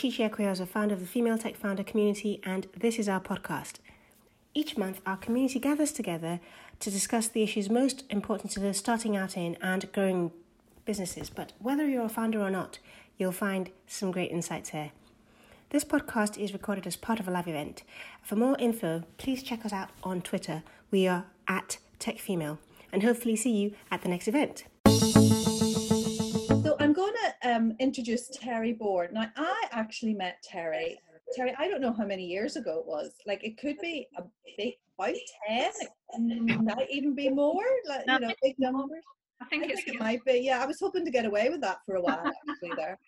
Chichi Ekoyozo, founder of the Female Tech Founder community, and this is our podcast. Each month, our community gathers together to discuss the issues most important to those starting out in and growing businesses. But whether you're a founder or not, you'll find some great insights here. This podcast is recorded as part of a live event. For more info, please check us out on Twitter. We are at TechFemale, and hopefully see you at the next event um, introduce Terry Bourne. Now, I actually met Terry. Terry, I don't know how many years ago it was. Like, it could be a big, about 10, it might even be more, like, you know, big numbers. I think, I think it might be. Yeah, I was hoping to get away with that for a while, actually, there.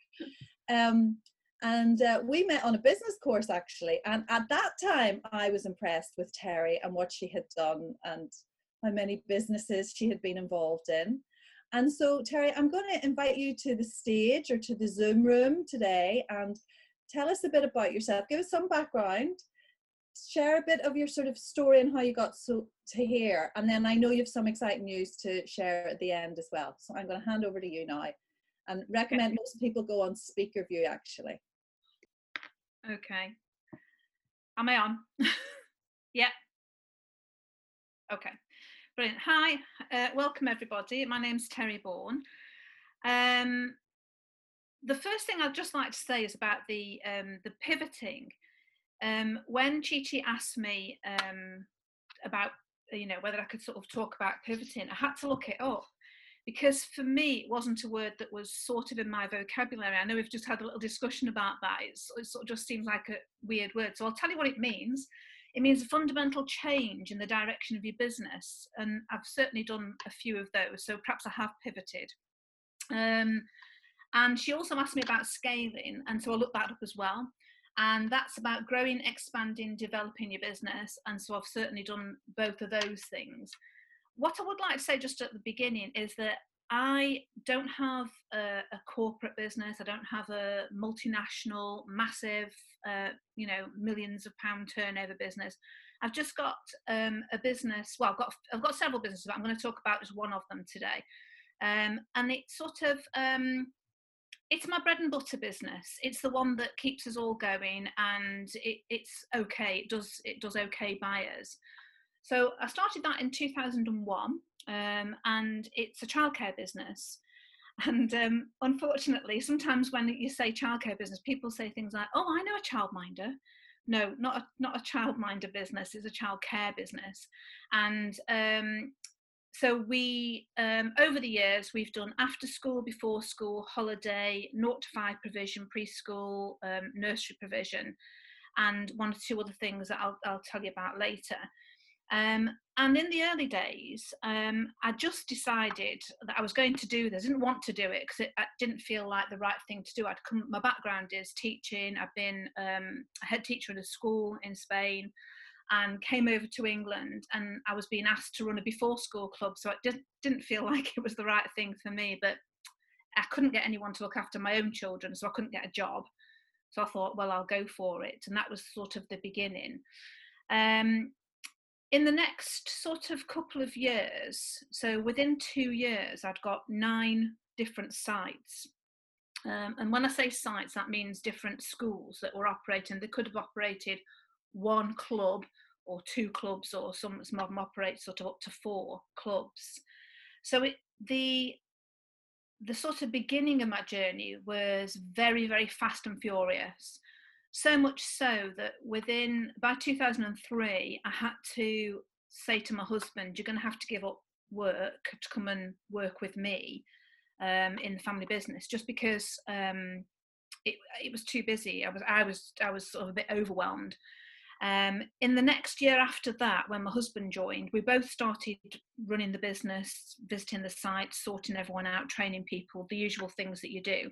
Um, and uh, we met on a business course, actually. And at that time, I was impressed with Terry and what she had done and how many businesses she had been involved in. And so, Terry, I'm going to invite you to the stage or to the Zoom room today and tell us a bit about yourself. Give us some background, share a bit of your sort of story and how you got so to here. And then I know you have some exciting news to share at the end as well. So I'm going to hand over to you now and recommend okay. most people go on speaker view actually. Okay. Am I on? yeah. Okay. Brilliant. Hi, uh, welcome everybody. My name's Terry Bourne. Um, the first thing I'd just like to say is about the um, the pivoting. Um, when Chi Chi asked me um, about you know whether I could sort of talk about pivoting, I had to look it up because for me it wasn't a word that was sort of in my vocabulary. I know we've just had a little discussion about that. It's, it sort of just seems like a weird word. So I'll tell you what it means. It means a fundamental change in the direction of your business. And I've certainly done a few of those, so perhaps I have pivoted. Um, and she also asked me about scaling, and so I looked that up as well. And that's about growing, expanding, developing your business. And so I've certainly done both of those things. What I would like to say just at the beginning is that I don't have a, a, corporate business. I don't have a multinational, massive, uh, you know, millions of pound turnover business. I've just got um, a business. Well, I've got I've got several businesses, but I'm going to talk about just one of them today. Um, and it's sort of um, it's my bread and butter business. It's the one that keeps us all going, and it, it's okay. It does it does okay by us. So I started that in 2001 um, and it's a childcare business. And um, unfortunately, sometimes when you say childcare business, people say things like, "Oh, I know a childminder." No, not a, not a childminder business. It's a childcare business, and um, so we um, over the years we've done after school, before school, holiday, naught to five provision, preschool, um, nursery provision, and one or two other things that I'll, I'll tell you about later. Um, and in the early days, um, I just decided that I was going to do this. I didn't want to do it because it, it, didn't feel like the right thing to do. I'd come, my background is teaching. I've been um, a head teacher at a school in Spain and came over to England and I was being asked to run a before school club. So it didn't, didn't feel like it was the right thing for me, but I couldn't get anyone to look after my own children, so I couldn't get a job. So I thought, well, I'll go for it. And that was sort of the beginning. Um, in the next sort of couple of years, so within two years, I'd got nine different sites. Um, and when I say sites, that means different schools that were operating. They could have operated one club or two clubs, or some, of them operate sort of up to four clubs. So it, the the sort of beginning of my journey was very, very fast and furious. So much so that within by 2003, I had to say to my husband, "You're going to have to give up work to come and work with me um, in the family business," just because um, it, it was too busy. I was I was I was sort of a bit overwhelmed. Um, in the next year after that, when my husband joined, we both started running the business, visiting the site, sorting everyone out, training people, the usual things that you do.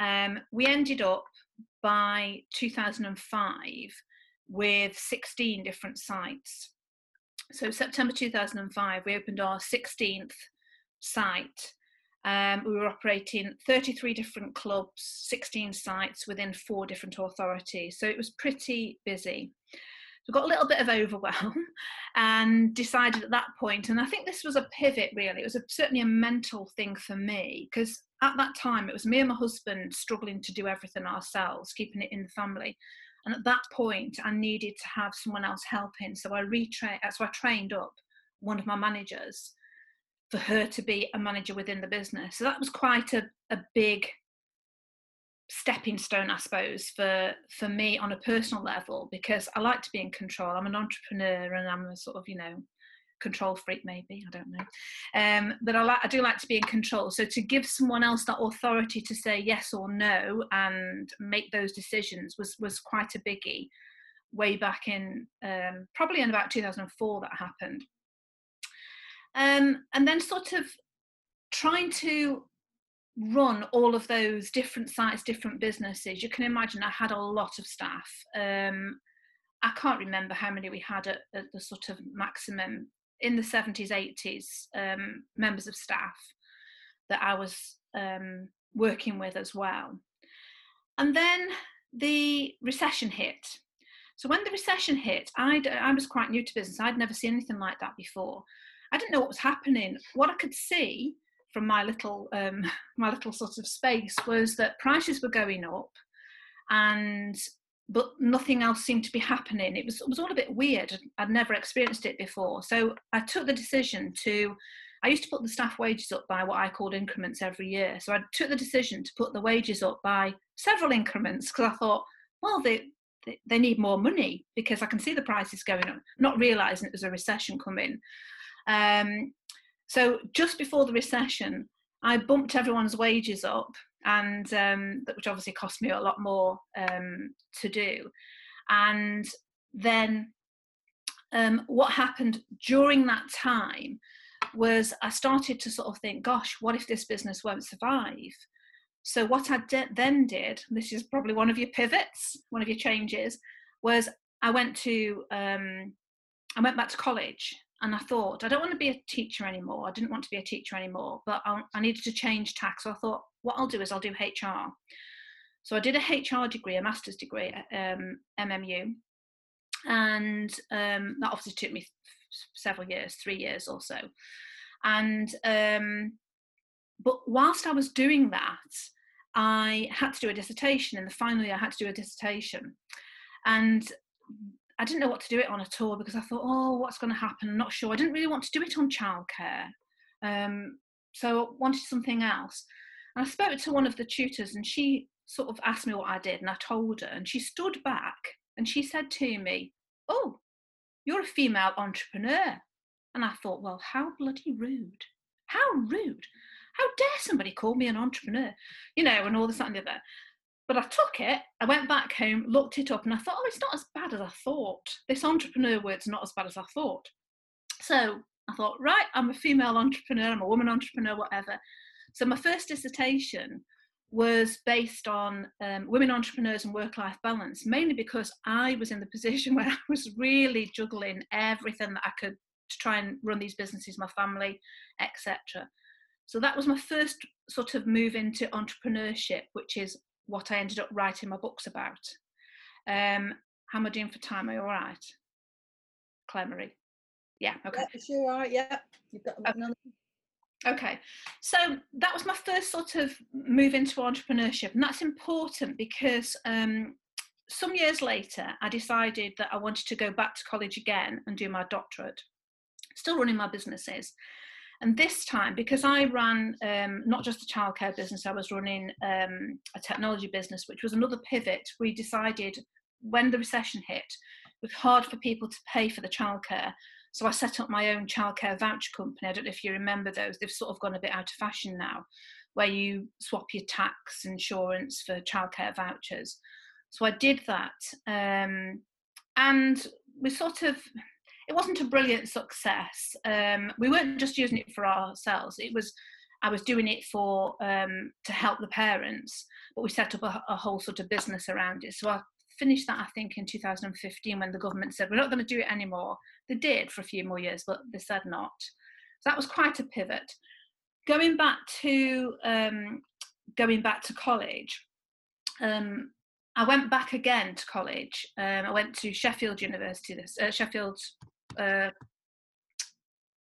Um, we ended up by 2005 with 16 different sites. So, September 2005, we opened our 16th site. Um, we were operating 33 different clubs, 16 sites within four different authorities. So, it was pretty busy. So, got a little bit of overwhelm and decided at that point, and I think this was a pivot really, it was a, certainly a mental thing for me because at that time, it was me and my husband struggling to do everything ourselves, keeping it in the family. And at that point, I needed to have someone else helping. So I retrained, so I trained up one of my managers for her to be a manager within the business. So that was quite a, a big stepping stone, I suppose, for for me on a personal level because I like to be in control. I'm an entrepreneur and I'm a sort of, you know, control freak maybe i don't know. Um, but I, like, I do like to be in control. So to give someone else that authority to say yes or no and make those decisions was was quite a biggie way back in um, probably in about 2004 that happened. Um, and then sort of trying to run all of those different sites different businesses. You can imagine i had a lot of staff. Um, I can't remember how many we had at, at, the sort of maximum in the 70s, 80s, um, members of staff that I was um, working with as well. And then the recession hit. So when the recession hit, I'd, I was quite new to business. I'd never seen anything like that before. I didn't know what was happening. What I could see from my little um, my little sort of space was that prices were going up, and but nothing else seemed to be happening. It was it was all a bit weird. I'd never experienced it before. So I took the decision to I used to put the staff wages up by what I called increments every year. So I took the decision to put the wages up by several increments because I thought, well, they, they, they need more money because I can see the prices going up, not realizing it was a recession coming. Um, so just before the recession, I bumped everyone's wages up and um, which obviously cost me a lot more um, to do. And then um, what happened during that time was I started to sort of think, gosh, what if this business won't survive? So what I de- then did, this is probably one of your pivots, one of your changes, was I went to um, I went back to college and I thought I don't want to be a teacher anymore. I didn't want to be a teacher anymore, but I, I needed to change tack. So I thought, what I'll do is I'll do HR. So I did a HR degree, a master's degree at um, MMU, and um, that obviously took me several years, three years or so. And um, but whilst I was doing that, I had to do a dissertation. and finally I had to do a dissertation, and I didn't know what to do it on at all because I thought, oh, what's going to happen? I'm not sure. I didn't really want to do it on childcare, um, so I wanted something else. And I spoke to one of the tutors, and she sort of asked me what I did, and I told her, and she stood back and she said to me, "Oh, you're a female entrepreneur." And I thought, well, how bloody rude! How rude! How dare somebody call me an entrepreneur? You know, and all this and the other. But I took it, I went back home, looked it up, and I thought, oh, it's not as bad as I thought. This entrepreneur word's not as bad as I thought. So I thought, right, I'm a female entrepreneur, I'm a woman entrepreneur, whatever. So my first dissertation was based on um, women entrepreneurs and work-life balance, mainly because I was in the position where I was really juggling everything that I could to try and run these businesses, my family, etc. So that was my first sort of move into entrepreneurship, which is what I ended up writing my books about. Um, how am I doing for time? Are you all right, Claire Marie? Yeah, okay. Yeah, sure are. Yeah, you've got okay. Okay, so that was my first sort of move into entrepreneurship, and that's important because um, some years later I decided that I wanted to go back to college again and do my doctorate, still running my businesses. And this time, because I ran um, not just the childcare business, I was running um, a technology business, which was another pivot. We decided when the recession hit, it was hard for people to pay for the childcare. So I set up my own childcare voucher company. I don't know if you remember those. They've sort of gone a bit out of fashion now, where you swap your tax insurance for childcare vouchers. So I did that, um, and we sort of. It wasn't a brilliant success. Um, we weren't just using it for ourselves. It was I was doing it for um, to help the parents, but we set up a, a, whole sort of business around it. So I finished that I think in 2015 when the government said we're not going to do it anymore. They did for a few more years, but they said not. So that was quite a pivot. Going back to um, going back to college, um, I went back again to college. Um, I went to Sheffield University, uh, Sheffield. Uh,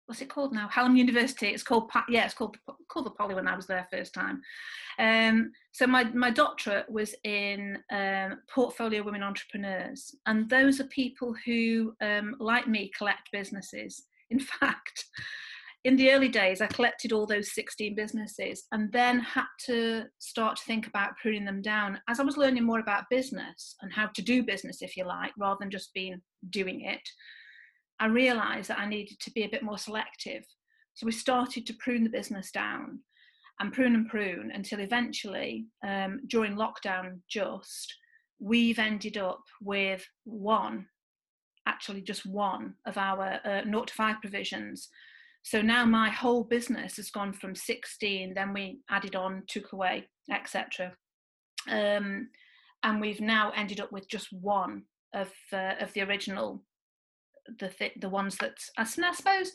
what's it called now? Hallam University. It's called yeah, it's called called the Poly when I was there first time. Um, so my my doctorate was in um, portfolio women entrepreneurs, and those are people who, um, like me, collect businesses. In fact, in the early days, I collected all those 16 businesses and then had to start to think about pruning them down. As I was learning more about business and how to do business, if you like, rather than just being doing it, I realized that I needed to be a bit more selective. So we started to prune the business down and prune and prune until eventually, um, during lockdown, just we've ended up with one, actually just one of our uh, 0 to 5 provisions. So now my whole business has gone from 16, then we added on, took away, etc. Um, and we've now ended up with just one of uh, of the original the th- the ones that I, suppose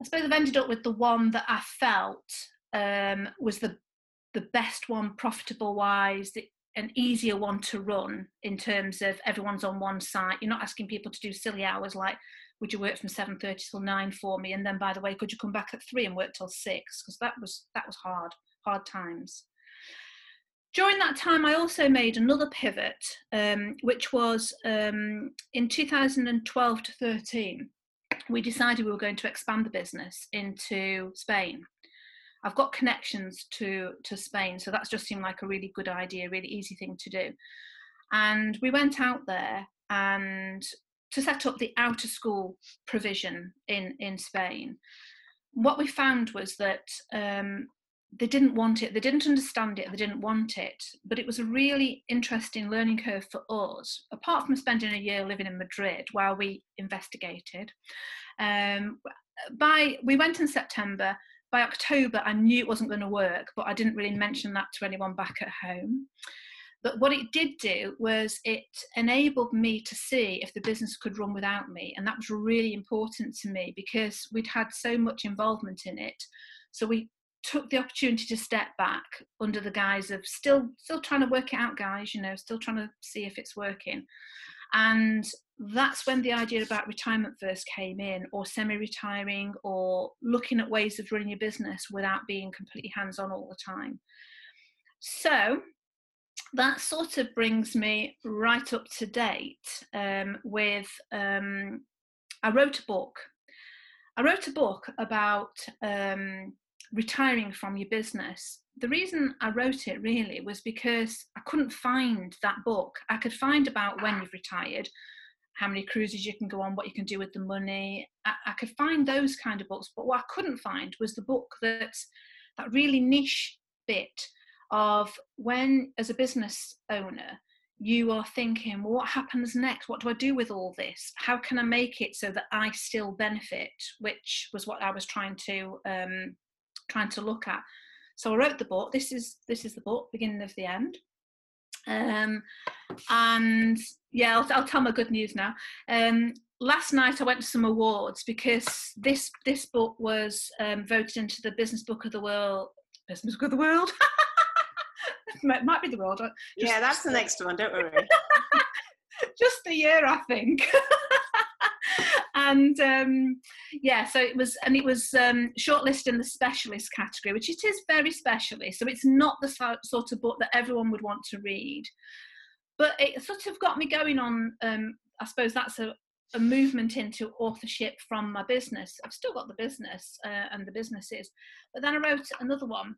I suppose I've ended up with the one that I felt um, was the the best one, profitable wise, an easier one to run in terms of everyone's on one site. You're not asking people to do silly hours like, would you work from seven thirty till nine for me, and then by the way, could you come back at three and work till six? Because that was that was hard, hard times. During that time, I also made another pivot, um, which was um, in 2012 to 13. We decided we were going to expand the business into Spain. I've got connections to, to Spain, so that's just seemed like a really good idea, really easy thing to do. And we went out there and to set up the out of school provision in, in Spain. What we found was that um, they didn't want it, they didn't understand it, they didn't want it. But it was a really interesting learning curve for us, apart from spending a year living in Madrid while we investigated. Um, by we went in September. By October, I knew it wasn't going to work, but I didn't really mention that to anyone back at home. But what it did do was it enabled me to see if the business could run without me. And that was really important to me because we'd had so much involvement in it. So we took the opportunity to step back under the guise of still still trying to work it out guys you know still trying to see if it's working. And that's when the idea about retirement first came in or semi-retiring or looking at ways of running your business without being completely hands-on all the time. So that sort of brings me right up to date um, with um, i wrote a book. I wrote a book about um, retiring from your business. The reason I wrote it really was because I couldn't find that book. I could find about when you've retired, how many cruises you can go on, what you can do with the money. I, I could find those kind of books, but what I couldn't find was the book that's that really niche bit of when, as a business owner, you are thinking, well, what happens next? What do I do with all this? How can I make it so that I still benefit? Which was what I was trying to um, trying to look at. So I wrote the book. This is this is the book, beginning of the end. Um, and yeah, I'll, I'll, tell my good news now. Um, last night I went to some awards because this this book was um, voted into the Business Book of the World. Business Book of the World. might, might be the world. Just, yeah, that's the next one. Don't worry. just the year, I think and um, yeah, so it was, and it was um, shortlisted in the specialist category, which it is very specialist. So it's not the sort of book that everyone would want to read, but it sort of got me going on. Um, I suppose that's a, a movement into authorship from my business. I've still got the business uh, and the businesses, but then I wrote another one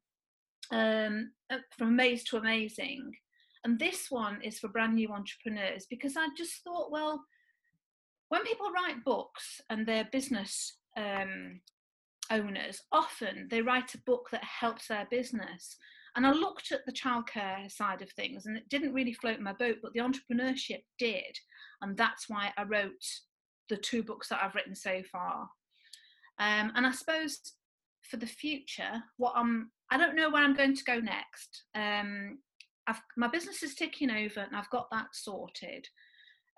um, uh, from Amaze to Amazing. And this one is for brand new entrepreneurs because I just thought, well, when people write books and they're business um, owners, often they write a book that helps their business. And I looked at the childcare side of things and it didn't really float my boat, but the entrepreneurship did. And that's why I wrote the two books that I've written so far. Um, and I suppose for the future, what I'm, I don't know where I'm going to go next. Um, I've, my business is ticking over and I've got that sorted.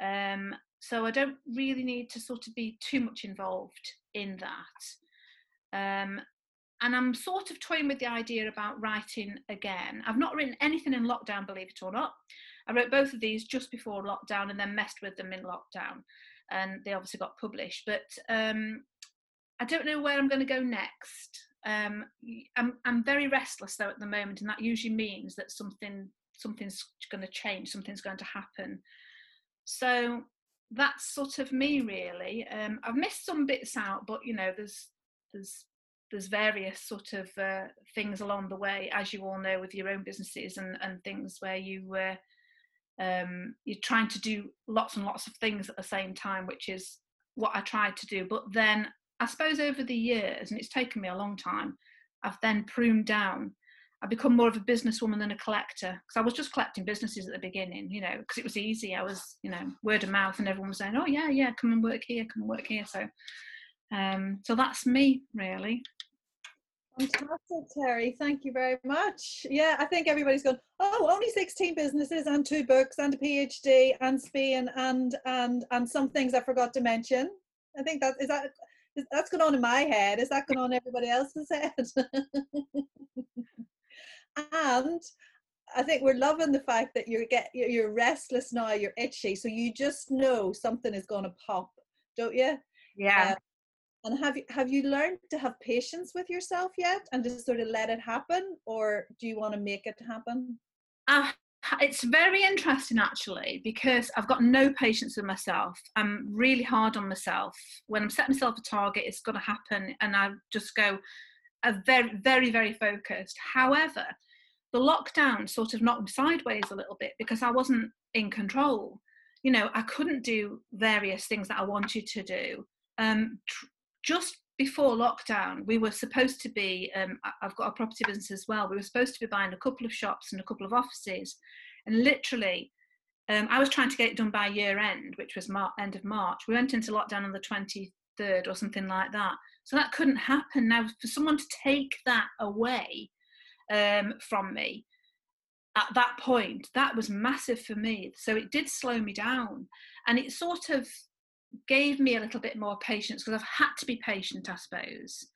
Um, so I don't really need to sort of be too much involved in that. Um, and I'm sort of toying with the idea about writing again. I've not written anything in lockdown, believe it or not. I wrote both of these just before lockdown and then messed with them in lockdown, and they obviously got published. But um, I don't know where I'm going to go next. Um, I'm I'm very restless though at the moment, and that usually means that something something's going to change, something's going to happen. So that's sort of me really. Um, I've missed some bits out, but you know, there's there's there's various sort of uh, things along the way, as you all know, with your own businesses and and things where you uh, um, you're trying to do lots and lots of things at the same time, which is what I tried to do. But then I suppose over the years, and it's taken me a long time, I've then pruned down. I've become more of a businesswoman than a collector because I was just collecting businesses at the beginning, you know, because it was easy. I was, you know, word of mouth, and everyone was saying, "Oh yeah, yeah, come and work here, come and work here." So, um, so that's me really. Fantastic, Terry. Thank you very much. Yeah, I think everybody's gone, oh, only 16 businesses and two books and a PhD and Spain and and and some things I forgot to mention. I think that is that is, that's going on in my head. Is that going on everybody else's head? and I think we're loving the fact that you're get you're restless now, you're itchy, so you just know something is going to pop, don't you? Yeah. Um, and have you have you learned to have patience with yourself yet, and just sort of let it happen, or do you want to make it happen? Uh, it's very interesting actually because I've got no patience with myself. I'm really hard on myself. When I'm setting myself a target, it's going to happen, and I just go a very, very, very focused. However, the lockdown sort of knocked me sideways a little bit because I wasn't in control. You know, I couldn't do various things that I wanted to do. Um, tr- just before lockdown, we were supposed to be, um, I've got a property business as well, we were supposed to be buying a couple of shops and a couple of offices. And literally, um, I was trying to get it done by year end, which was Mar- end of March. We went into lockdown on the 23rd or something like that. So that couldn't happen. Now, for someone to take that away um, from me at that point, that was massive for me. So it did slow me down. And it sort of gave me a little bit more patience because I've had to be patient, I suppose.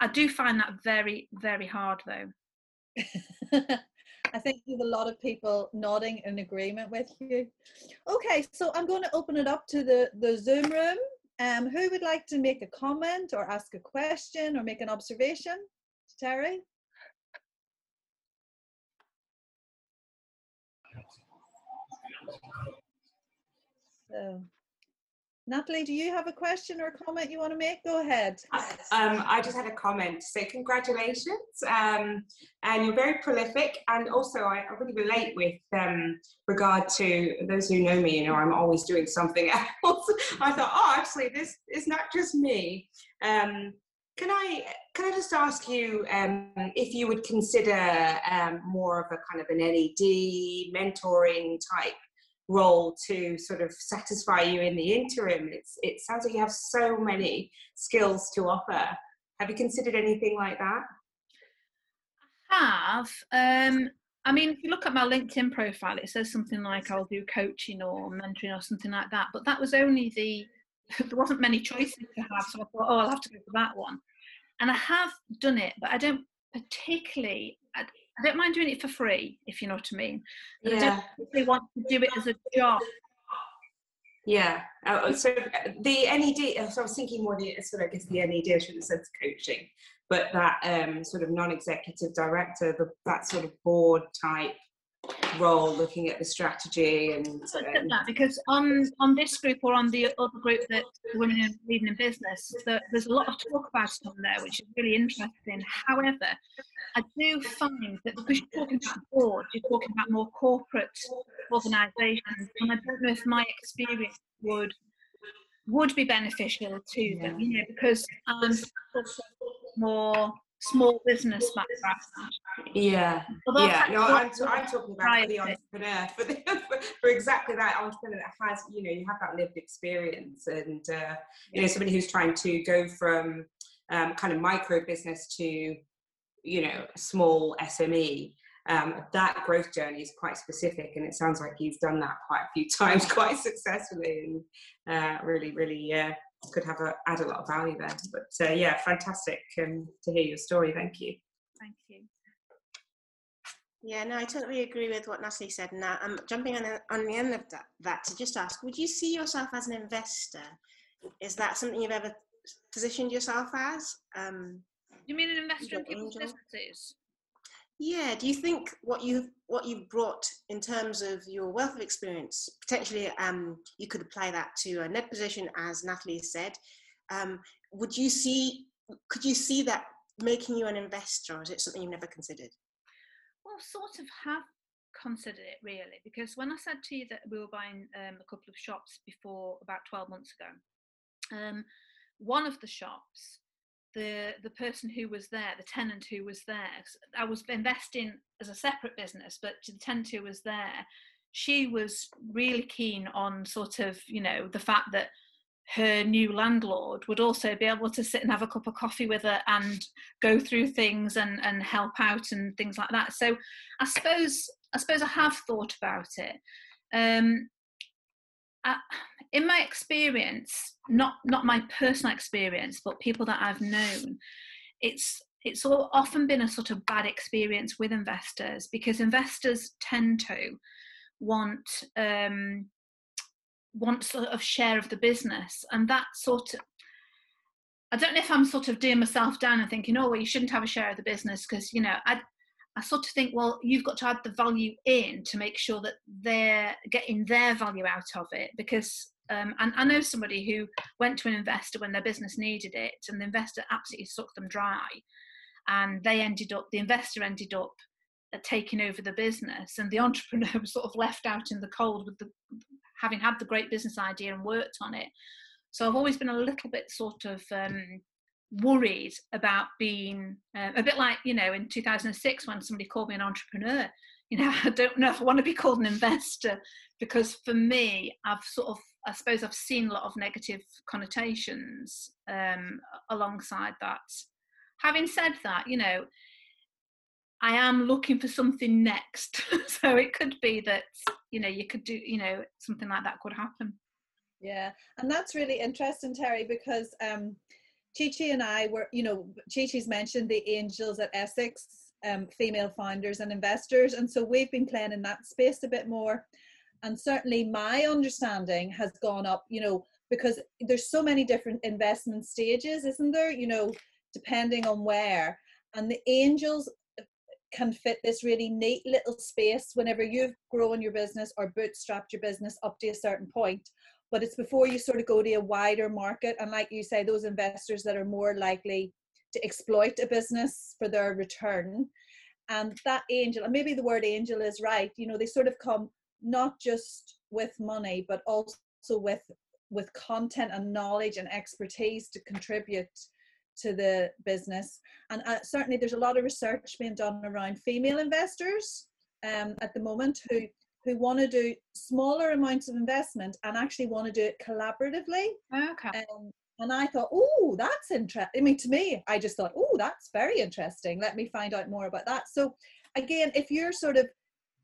I do find that very, very hard though. I think have a lot of people nodding in agreement with you. Okay, so I'm going to open it up to the, the Zoom room. Um, who would like to make a comment or ask a question or make an observation? Terry? So Natalie, do you have a question or a comment you want to make? Go ahead. Um, I just had a comment say congratulations. Um, and you're very prolific. And also, I, I really relate with um, regard to those who know me, you know, I'm always doing something else. I thought, oh, actually, this is not just me. Um, can I can I just ask you um, if you would consider um, more of a kind of an NED mentoring type role to sort of satisfy you in the interim. It's, it sounds like you have so many skills to offer. Have you considered anything like that? I have. Um, I mean, if you look at my LinkedIn profile, it says something like I'll do coaching or mentoring or something like that. But that was only the, there wasn't many choices to have. So I thought, oh, I'll have to go for that one. And I have done it, but I don't particularly, I don't mind doing it for free, if you know what I mean. Yeah. I want to do it as a job. Yeah. Uh, so the NED, uh, so I was thinking more the sort of, I guess the NED, I should have said coaching, but that um, sort of non-executive director, the, that sort of board type role looking at the strategy and um, that because on on this group or on the other group that women in leading in business there's a lot of talk about on there which is really interesting however i do find that because you're talking about board you're talking about more corporate organizations and i don't know if my experience would would be beneficial to yeah. them you know because i'm more small business background. Yeah, yeah. No, I'm, I'm talking about for the entrepreneur, for, the, for, exactly that entrepreneur that has, you know, you have that lived experience, and uh, you know, somebody who's trying to go from um, kind of micro business to, you know, small SME. Um, that growth journey is quite specific, and it sounds like you've done that quite a few times, quite successfully, and uh, really, really uh, could have a, add a lot of value there. But uh, yeah, fantastic um, to hear your story. Thank you. Thank you. Yeah, no, I totally agree with what Natalie said. Now, I'm jumping on, the, on the end of that, that to just ask, would you see yourself as an investor? Is that something you've ever positioned yourself as? Um, you mean an investor in people's businesses? Yeah. Do you think what you what you've brought in terms of your wealth of experience potentially um, you could apply that to a NED position, as Natalie said? Um, would you see? Could you see that making you an investor, or is it something you've never considered? Well, sort of have considered it really because when I said to you that we were buying um, a couple of shops before about 12 months ago, um, one of the shops the the person who was there, the tenant who was there. I was investing as a separate business, but the tenant who was there, she was really keen on sort of you know the fact that her new landlord would also be able to sit and have a cup of coffee with her and go through things and and help out and things like that. So I suppose I suppose I have thought about it. Um, In my experience, not not my personal experience, but people that I've known, it's it's all, often been a sort of bad experience with investors because investors tend to want um, want sort of share of the business, and that sort of I don't know if I'm sort of doing myself down and thinking, oh, well, you shouldn't have a share of the business because you know I I sort of think, well, you've got to add the value in to make sure that they're getting their value out of it. Because, um, and I know somebody who went to an investor when their business needed it, and the investor absolutely sucked them dry. And they ended up, the investor ended up uh, taking over the business, and the entrepreneur was sort of left out in the cold with the having had the great business idea and worked on it. So I've always been a little bit sort of um, worried about being uh, a bit like you know in 2006 when somebody called me an entrepreneur you know i don't know if i want to be called an investor because for me i've sort of i suppose i've seen a lot of negative connotations um, alongside that. Having said that you know i am looking for something next. So it could be that you know you could do you know something like that could happen. Yeah and that's really interesting terry because um Chi Chi and I were, you know, Chi Chi's mentioned the angels at Essex, um, female founders and investors. And so we've been playing in that space a bit more. And certainly my understanding has gone up, you know, because there's so many different investment stages, isn't there? You know, depending on where. And the angels can fit this really neat little space whenever you've grown your business or bootstrapped your business up to a certain point but it's before you sort of go to a wider market. And like you say those investors that are more likely to exploit a business for their return. And that angel and maybe the word angel is right you know they sort of come not just with money but also with with content and knowledge and expertise to contribute to the business. And uh, certainly there's a lot of research being done around female investors um, at the moment who who want to do smaller amounts of investment and actually want to do it collaboratively. Okay. Um, and I thought, oh, that's interesting. I mean, to me, I just thought, oh, that's very interesting. Let me find out more about that. So, again, if you're sort of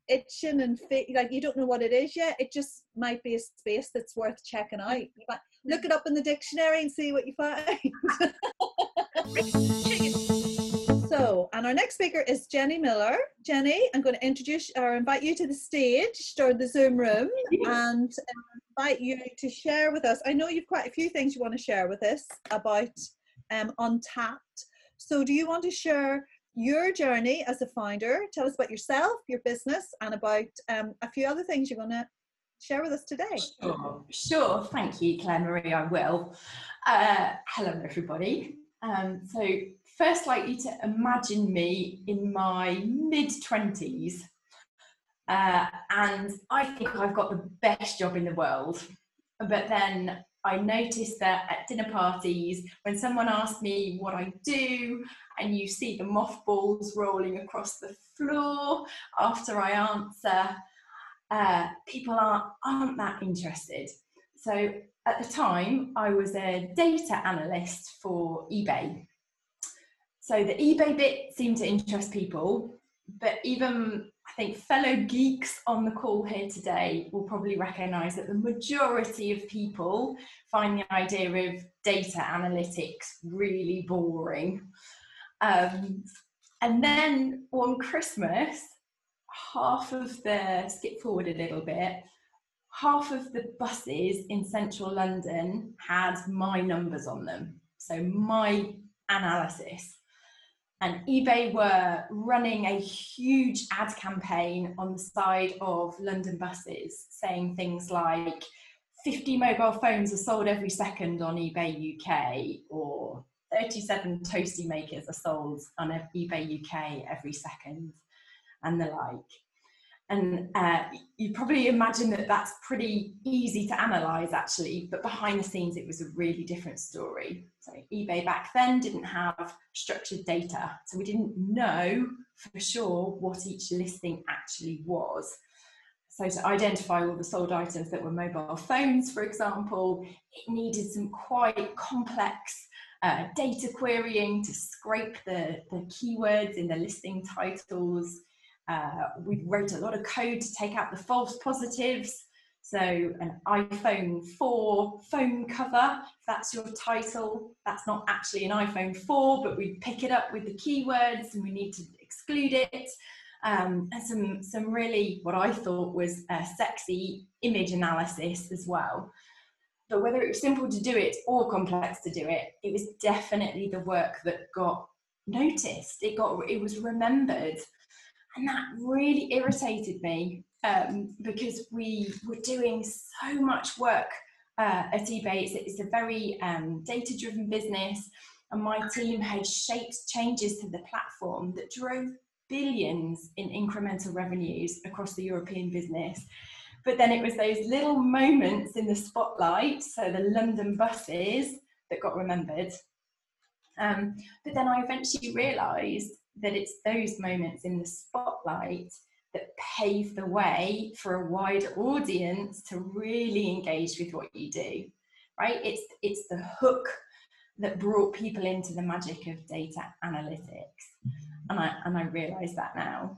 itching and fit, like you don't know what it is yet, it just might be a space that's worth checking out. But look it up in the dictionary and see what you find. So, and our next speaker is Jenny Miller. Jenny, I'm going to introduce or invite you to the stage or the Zoom room and invite you to share with us. I know you've quite a few things you want to share with us about um, Untapped. So, do you want to share your journey as a founder? Tell us about yourself, your business, and about um, a few other things you're going to share with us today. Sure, sure. Thank you, Claire Marie. I will. Uh, hello, everybody. Um, so, first like you to imagine me in my mid 20s uh, and I think I've got the best job in the world. But then I noticed that at dinner parties, when someone asks me what I do, and you see the mothballs rolling across the floor after I answer, uh, people aren't, aren't that interested. So at the time, I was a data analyst for eBay. So the eBay bit seemed to interest people, but even I think fellow geeks on the call here today will probably recognize that the majority of people find the idea of data analytics really boring. Um, and then on Christmas, half of the, skip forward a little bit, half of the buses in central London had my numbers on them. So my analysis. And eBay were running a huge ad campaign on the side of London buses saying things like 50 mobile phones are sold every second on eBay UK, or 37 toasty makers are sold on eBay UK every second, and the like. And uh, you probably imagine that that's pretty easy to analyze actually, but behind the scenes, it was a really different story. So, eBay back then didn't have structured data, so we didn't know for sure what each listing actually was. So, to identify all the sold items that were mobile phones, for example, it needed some quite complex uh, data querying to scrape the, the keywords in the listing titles uh, we wrote a lot of code to take out the false positives. So an iPhone 4 phone cover, that's your title, that's not actually an iPhone 4, but we pick it up with the keywords and we need to exclude it. Um, and some, some really, what I thought was a sexy image analysis as well. But whether it was simple to do it or complex to do it, it was definitely the work that got noticed. It got, it was remembered. And that really irritated me um, because we were doing so much work uh, at eBay. It's, it's a very um, data driven business, and my team had shaped changes to the platform that drove billions in incremental revenues across the European business. But then it was those little moments in the spotlight, so the London buses that got remembered. Um, but then I eventually realised that it's those moments in the spotlight that pave the way for a wider audience to really engage with what you do right? It's it's the hook that brought people into the magic of data analytics. Mm-hmm. And i and i realize that now.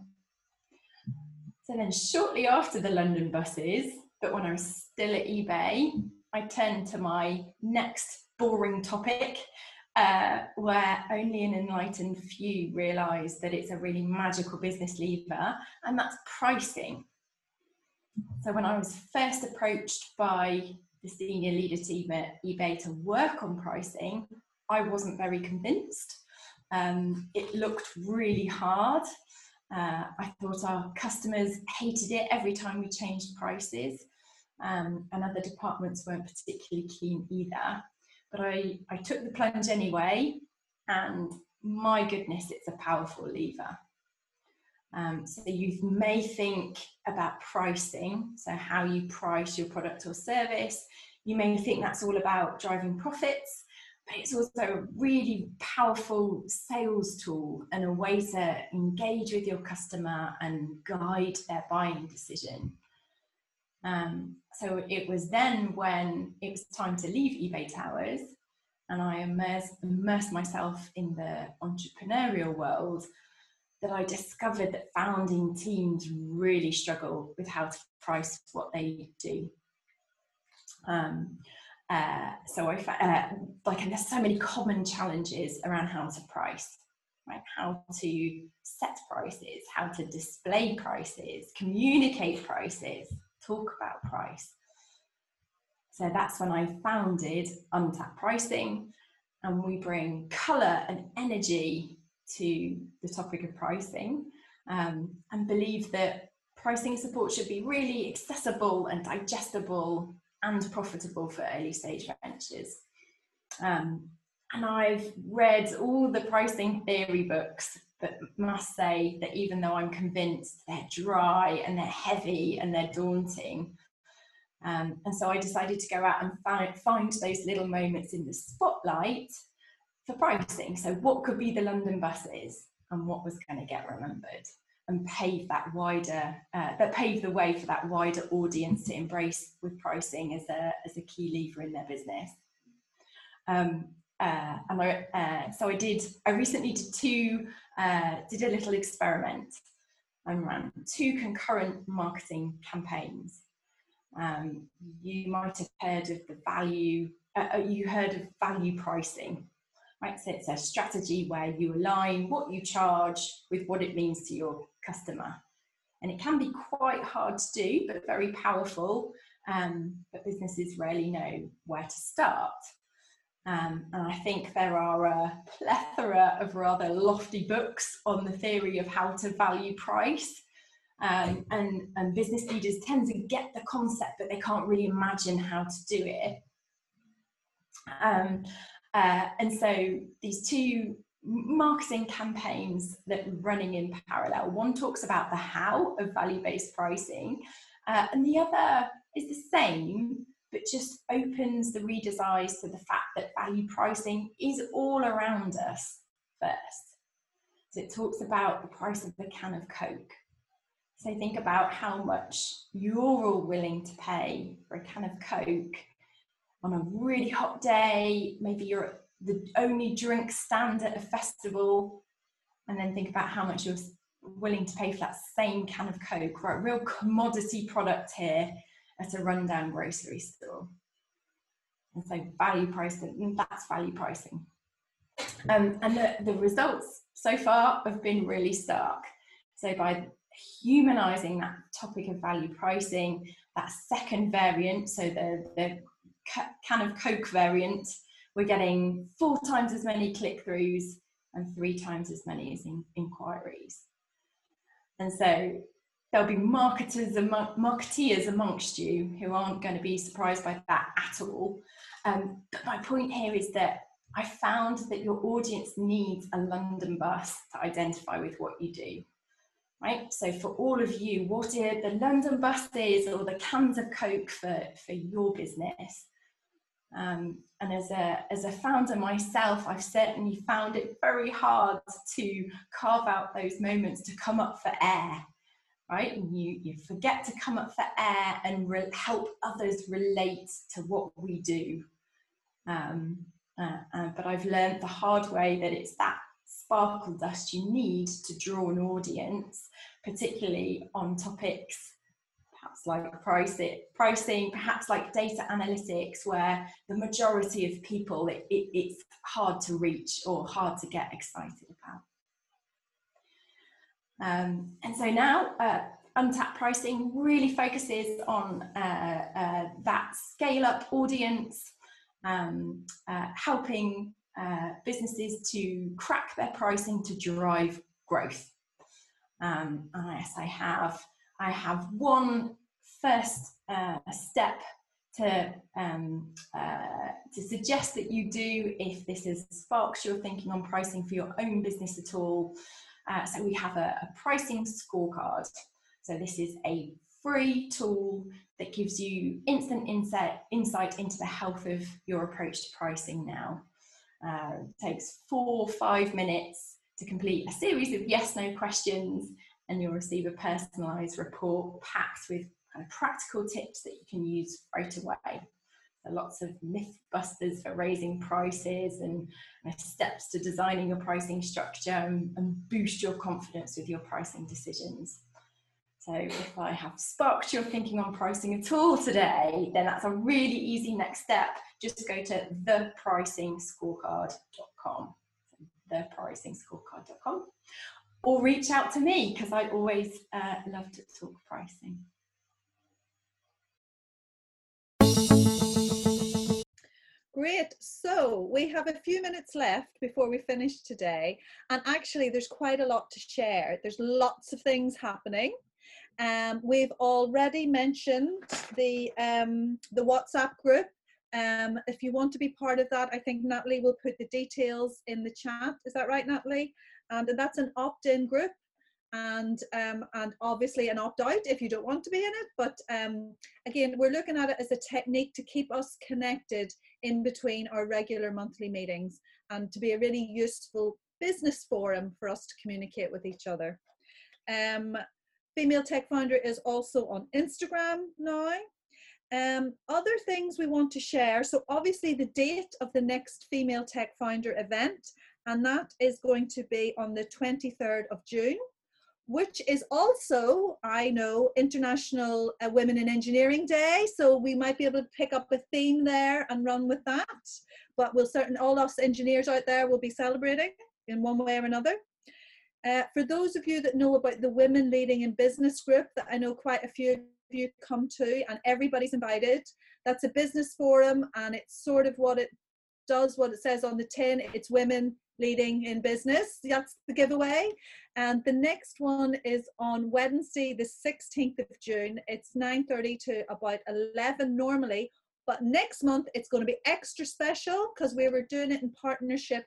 So then shortly after the london buses but when i was still at ebay i turned to my next boring topic uh, where only an enlightened few realize that it's a really magical business lever, and that's pricing. So, when I was first approached by the senior leader team at eBay to work on pricing, I wasn't very convinced. Um, it looked really hard. Uh, I thought our customers hated it every time we changed prices, um, and other departments weren't particularly keen either but I, I took the plunge anyway, and my goodness, it's a powerful lever. Um, so you may think about pricing, so how you price your product or service. You may think that's all about driving profits, but it's also a really powerful sales tool and a way to engage with your customer and guide their buying decision. Um, so it was then when it was time to leave eBay Towers and I immersed, immersed myself in the entrepreneurial world that I discovered that founding teams really struggle with how to price what they do. Um, uh, so I uh, like, and there's so many common challenges around how to price, right? How to set prices, how to display prices, communicate prices, talk about price. So that's when I founded Untapped Pricing, and we bring colour and energy to the topic of pricing um, and believe that pricing support should be really accessible and digestible and profitable for early stage ventures. Um, and I've read all the pricing theory books, but must say that even though I'm convinced they're dry and they're heavy and they're daunting, um, and so I decided to go out and find, find those little moments in the spotlight for pricing. So, what could be the London buses and what was going to get remembered? And pave that wider, uh, that pave the way for that wider audience to embrace with pricing as a, as a key lever in their business. Um, uh, and I, uh, so I did, I recently did two, uh, did a little experiment and ran two concurrent marketing campaigns. Um, you might have heard of the value, uh, uh, you heard of value pricing, right? So it's a strategy where you align what you charge with what it means to your customer. And it can be quite hard to do, but very powerful. Um, but businesses rarely know where to start. Um, and I think there are a plethora of rather lofty books on the theory of how to value price. Um, and, and business leaders tend to get the concept, but they can't really imagine how to do it. Um, uh, and so these two marketing campaigns that are running in parallel. One talks about the how of value-based pricing, uh, and the other is the same, but just opens the reader's eyes to the fact that value pricing is all around us first. So it talks about the price of the can of Coke. So think about how much you're all willing to pay for a can of Coke on a really hot day. Maybe you're at the only drink stand at a festival, and then think about how much you're willing to pay for that same can of Coke, right? Real commodity product here at a rundown grocery store. And so value pricing, that's value pricing. Um, and the, the results so far have been really stark. So by humanizing that topic of value pricing, that second variant, so the, the can of Coke variant, we're getting four times as many click throughs and three times as many as in, inquiries. And so there'll be marketers and marketeers amongst you who aren't going to be surprised by that at all. Um, but my point here is that I found that your audience needs a London bus to identify with what you do. Right? So for all of you, what are the London buses or the cans of Coke for, for your business? Um, and as a, as a founder myself, I've certainly found it very hard to carve out those moments to come up for air, right? And you, you forget to come up for air and re- help others relate to what we do. Um, uh, uh, but I've learned the hard way that it's that sparkle dust you need to draw an audience, particularly on topics perhaps like pricing, perhaps like data analytics, where the majority of people it, it, it's hard to reach or hard to get excited about. Um, and so now uh, untapped pricing really focuses on uh, uh, that scale up audience, um, uh, helping uh, businesses to crack their pricing to drive growth. Um, and yes, I have I have one first uh, step to um, uh, to suggest that you do if this is sparks your thinking on pricing for your own business at all. Uh, so we have a, a, pricing scorecard. So this is a free tool that gives you instant insight insight into the health of your approach to pricing now. Uh, takes four five minutes to complete a series of yes no questions and you'll receive a personalized report packed with kind of practical tips that you can use right away. Lots of myth busters for raising prices and, and steps to designing your pricing structure and, and boost your confidence with your pricing decisions. So if I have sparked your thinking on pricing at all today, then that's a really easy next step. Just go to thepricingscorecard.com, thepricingscorecard.com, or reach out to me because I always uh, love to talk pricing. Great. So we have a few minutes left before we finish today. And actually, there's quite a lot to share. There's lots of things happening. Um, we've already mentioned the um, the WhatsApp group. Um, if you want to be part of that, I think Natalie will put the details in the chat. Is that right, Natalie? And that's an opt-in group and um, and obviously an opt out if you don't want to be in it. But um, again, we're looking at it as a technique to keep us connected in between our regular monthly meetings and to be a really useful business forum for us to communicate with each other. Um, Female Tech Founder is also on Instagram now. Um, other things we want to share. So obviously the date of the next Female Tech Founder event, and that is going to be on the 23rd of June which is also, I know, International uh, Women in Engineering Day. So we might be able to pick up a theme there and run with that. But we'll certainly, all us engineers out there will be celebrating in one way or another. Uh, for those of you that know about the Women Leading in Business group, that I know quite a few of you come to, and everybody's invited. That's a business forum, and it's sort of what it does what it says on the tin. It's women leading in business. That's the giveaway. And the next one is on Wednesday, the 16th of June. It's 9:30 to about 11 normally, but next month it's going to be extra special because we were doing it in partnership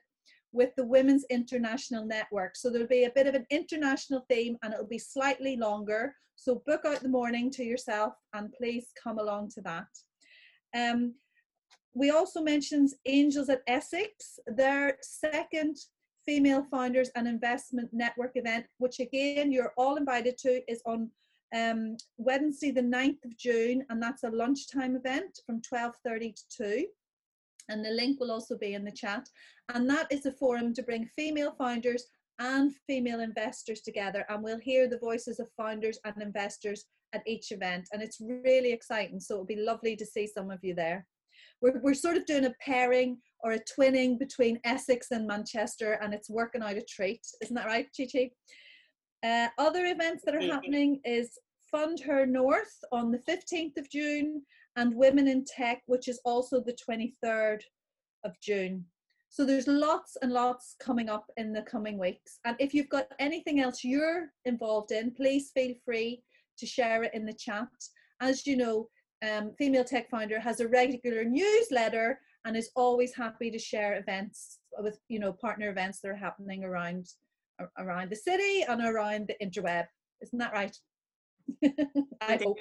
with the Women's International Network. So there'll be a bit of an international theme and it'll be slightly longer. So book out the morning to yourself and please come along to that. Um, we also mentioned Angels at Essex, their second female founders and investment network event, which again you're all invited to, is on um, Wednesday the 9th of June, and that's a lunchtime event from 12:30 to 2. And the link will also be in the chat. And that is a forum to bring female founders and female investors together, and we'll hear the voices of founders and investors at each event. And it's really exciting. So it'll be lovely to see some of you there we're, we're sort of doing a pairing or a twinning between Essex and Manchester, and it's working out a treat. Isn't that right, Chi Uh, other events that are happening is Fund Her North on the 15th of June and Women in Tech, which is also the 23rd of June. So there's lots and lots coming up in the coming weeks. And if you've got anything else you're involved in, please feel free to share it in the chat. As you know, um, Female Tech Founder has a regular newsletter and is always happy to share events with you know partner events that are happening around around the city and around the interweb. Isn't that right? I hope.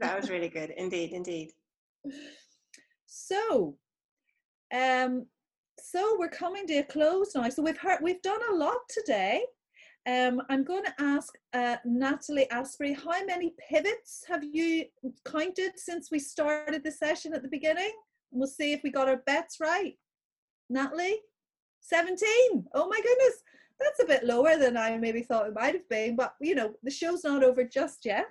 that was really good. Indeed, indeed. So, um, so we're coming to a close now. So we've heard we've done a lot today. Um, I'm going to ask uh, Natalie Asprey, how many pivots have you counted since we started the session at the beginning? And we'll see if we got our bets right. Natalie? 17. Oh my goodness. That's a bit lower than I maybe thought it might have been, but you know, the show's not over just yet.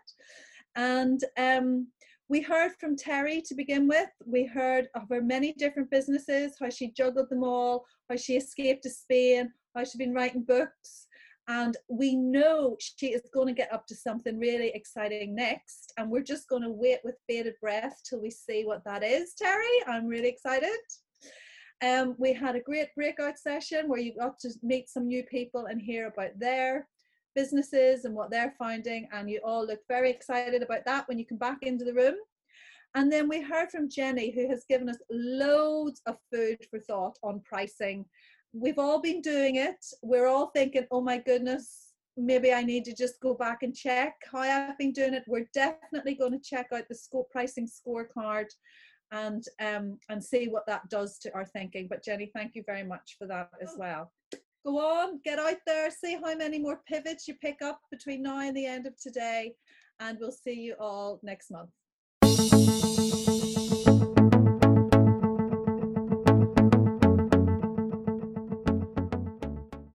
And um, we heard from Terry to begin with. We heard of her many different businesses, how she juggled them all, how she escaped to Spain, how she's been writing books, and we know she is going to get up to something really exciting next and we're just going to wait with bated breath till we see what that is terry. I'm really excited. Um, we had a great breakout session where you got to meet some new people and hear about their businesses and what they're finding and you all look very excited about that when you come back into the room. And then we heard from jenny who has given us loads of food for thought on pricing we've all been doing it. We're all thinking, oh my goodness, maybe I need to just go back and check how I've been doing it. We're definitely going to check out the score pricing scorecard and um and see what that does to our thinking. But Jenny, thank you very much for that as well. Go on, get out there, see how many more pivots you pick up between now and the end of today, and we'll see you all next month.